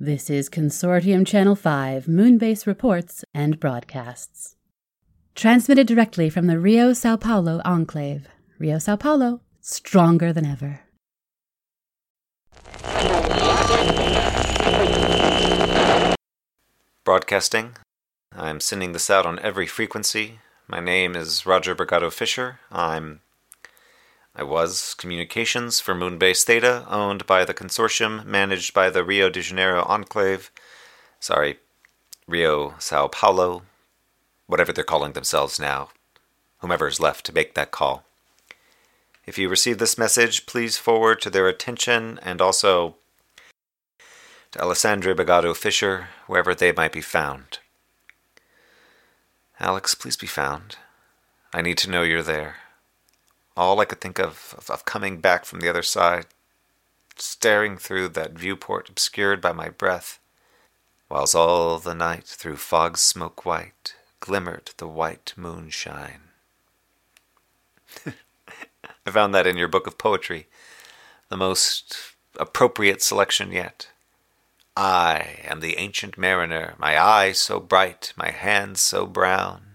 This is Consortium Channel 5 Moonbase reports and broadcasts. Transmitted directly from the Rio Sao Paulo Enclave. Rio Sao Paulo, stronger than ever. Broadcasting. I'm sending this out on every frequency. My name is Roger Brigado Fisher. I'm I was communications for Moonbase Theta, owned by the consortium managed by the Rio de Janeiro Enclave. Sorry, Rio Sao Paulo, whatever they're calling themselves now. Whomever's left to make that call. If you receive this message, please forward to their attention and also to Alessandra Brigado Fisher, wherever they might be found. Alex, please be found. I need to know you're there. All I could think of, of, of coming back from the other side, staring through that viewport obscured by my breath, whiles all the night through fog smoke white glimmered the white moonshine. I found that in your book of poetry, the most appropriate selection yet. I am the ancient mariner, my eye so bright, my hands so brown.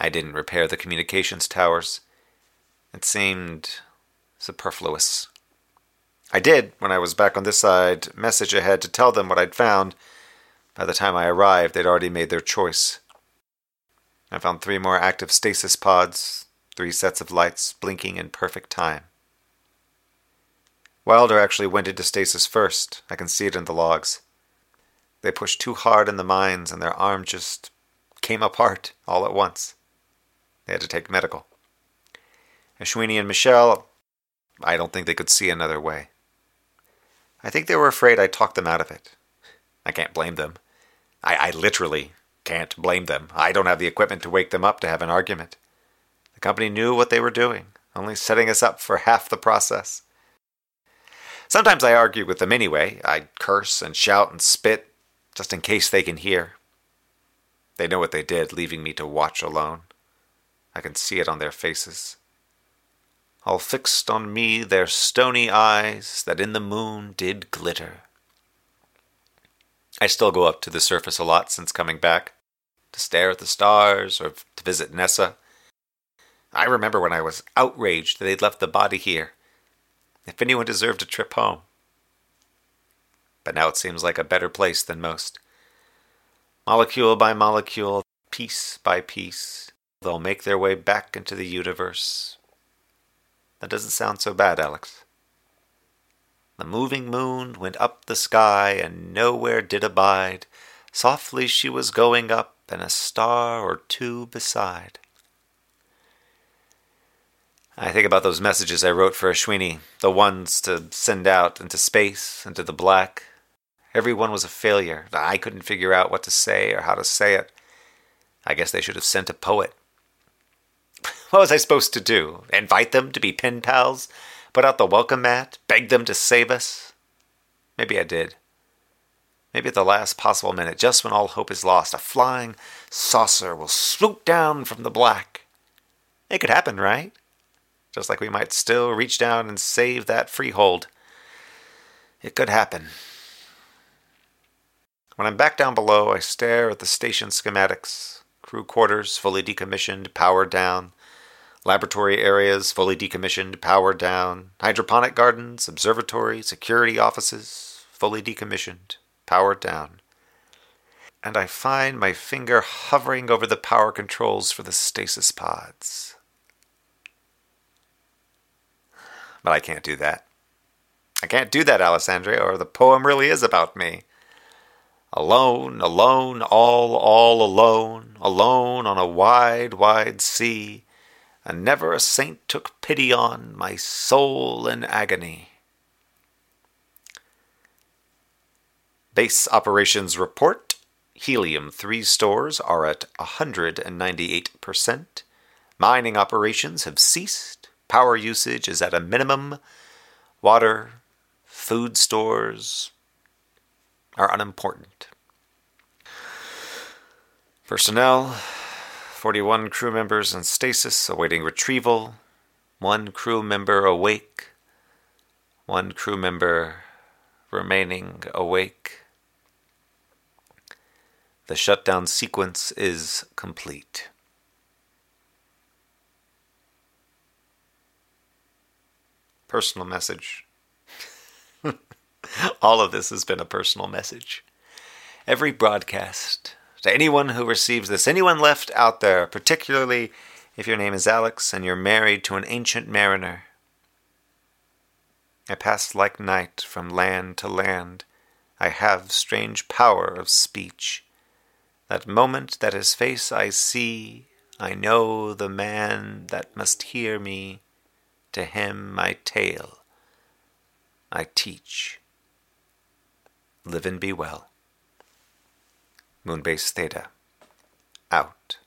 I didn't repair the communications towers. It seemed superfluous. I did, when I was back on this side, message ahead to tell them what I'd found. By the time I arrived, they'd already made their choice. I found three more active stasis pods, three sets of lights blinking in perfect time. Wilder actually went into stasis first. I can see it in the logs. They pushed too hard in the mines, and their arm just came apart all at once. They had to take medical. Ashwini and Michelle, I don't think they could see another way. I think they were afraid I talked them out of it. I can't blame them. I, I literally can't blame them. I don't have the equipment to wake them up to have an argument. The company knew what they were doing, only setting us up for half the process. Sometimes I argue with them anyway. I curse and shout and spit, just in case they can hear. They know what they did, leaving me to watch alone. I can see it on their faces. All fixed on me their stony eyes that in the moon did glitter. I still go up to the surface a lot since coming back, to stare at the stars or to visit Nessa. I remember when I was outraged that they'd left the body here if anyone deserved a trip home. But now it seems like a better place than most. Molecule by molecule, piece by piece, they'll make their way back into the universe. That doesn't sound so bad, Alex. The moving moon went up the sky and nowhere did abide. Softly she was going up, and a star or two beside. I think about those messages I wrote for Ashwini, the ones to send out into space, into the black. Every one was a failure. I couldn't figure out what to say or how to say it. I guess they should have sent a poet. What was I supposed to do? Invite them to be pen pals? Put out the welcome mat? Beg them to save us? Maybe I did. Maybe at the last possible minute, just when all hope is lost, a flying saucer will swoop down from the black. It could happen, right? just like we might still reach down and save that freehold. It could happen. When I'm back down below, I stare at the station schematics crew quarters fully decommissioned, powered down, laboratory areas fully decommissioned, powered down, hydroponic gardens, observatory, security offices fully decommissioned, powered down. And I find my finger hovering over the power controls for the stasis pods. But I can't do that. I can't do that, Alessandria, or the poem really is about me. Alone, alone, all, all alone, alone on a wide, wide sea, and never a saint took pity on my soul in agony. Base operations report helium 3 stores are at 198%. Mining operations have ceased. Power usage is at a minimum. Water, food stores are unimportant. Personnel 41 crew members in stasis awaiting retrieval, one crew member awake, one crew member remaining awake. The shutdown sequence is complete. Personal message. All of this has been a personal message. Every broadcast, to anyone who receives this, anyone left out there, particularly if your name is Alex and you're married to an ancient mariner. I pass like night from land to land. I have strange power of speech. That moment that his face I see, I know the man that must hear me. To him my tale I teach. Live and be well. Moonbase Theta. Out.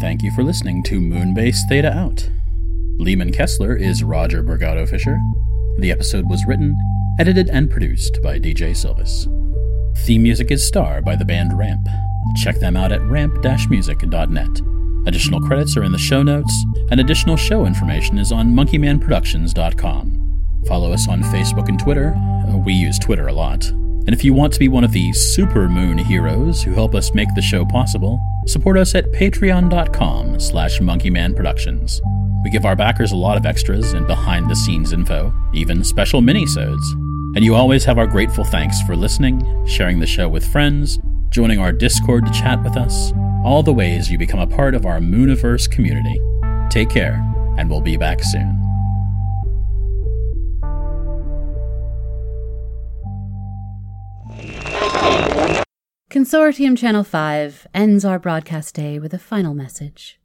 Thank you for listening to Moonbase Theta Out. Leeman Kessler is Roger Brigado Fisher. The episode was written, edited, and produced by DJ Sylvis. Theme music is Star by the band Ramp. Check them out at ramp-music.net. Additional credits are in the show notes, and additional show information is on monkeymanproductions.com. Follow us on Facebook and Twitter. Uh, we use Twitter a lot. And if you want to be one of the super moon heroes who help us make the show possible, support us at patreon.com slash monkeymanproductions. We give our backers a lot of extras and behind-the-scenes info, even special mini-sodes. And you always have our grateful thanks for listening, sharing the show with friends, joining our Discord to chat with us, all the ways you become a part of our Mooniverse community. Take care, and we'll be back soon. Consortium Channel 5 ends our broadcast day with a final message.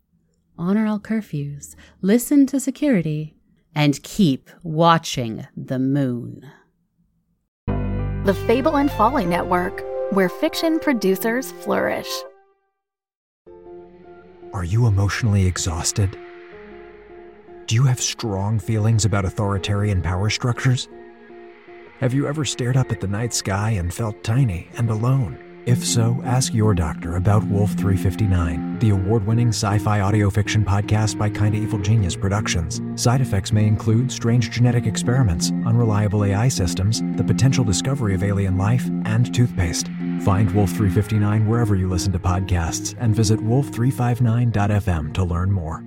Honor all curfews, listen to security, and keep watching the moon. The Fable and Folly Network, where fiction producers flourish. Are you emotionally exhausted? Do you have strong feelings about authoritarian power structures? Have you ever stared up at the night sky and felt tiny and alone? If so, ask your doctor about Wolf 359, the award winning sci fi audio fiction podcast by Kinda Evil Genius Productions. Side effects may include strange genetic experiments, unreliable AI systems, the potential discovery of alien life, and toothpaste. Find Wolf 359 wherever you listen to podcasts and visit wolf359.fm to learn more.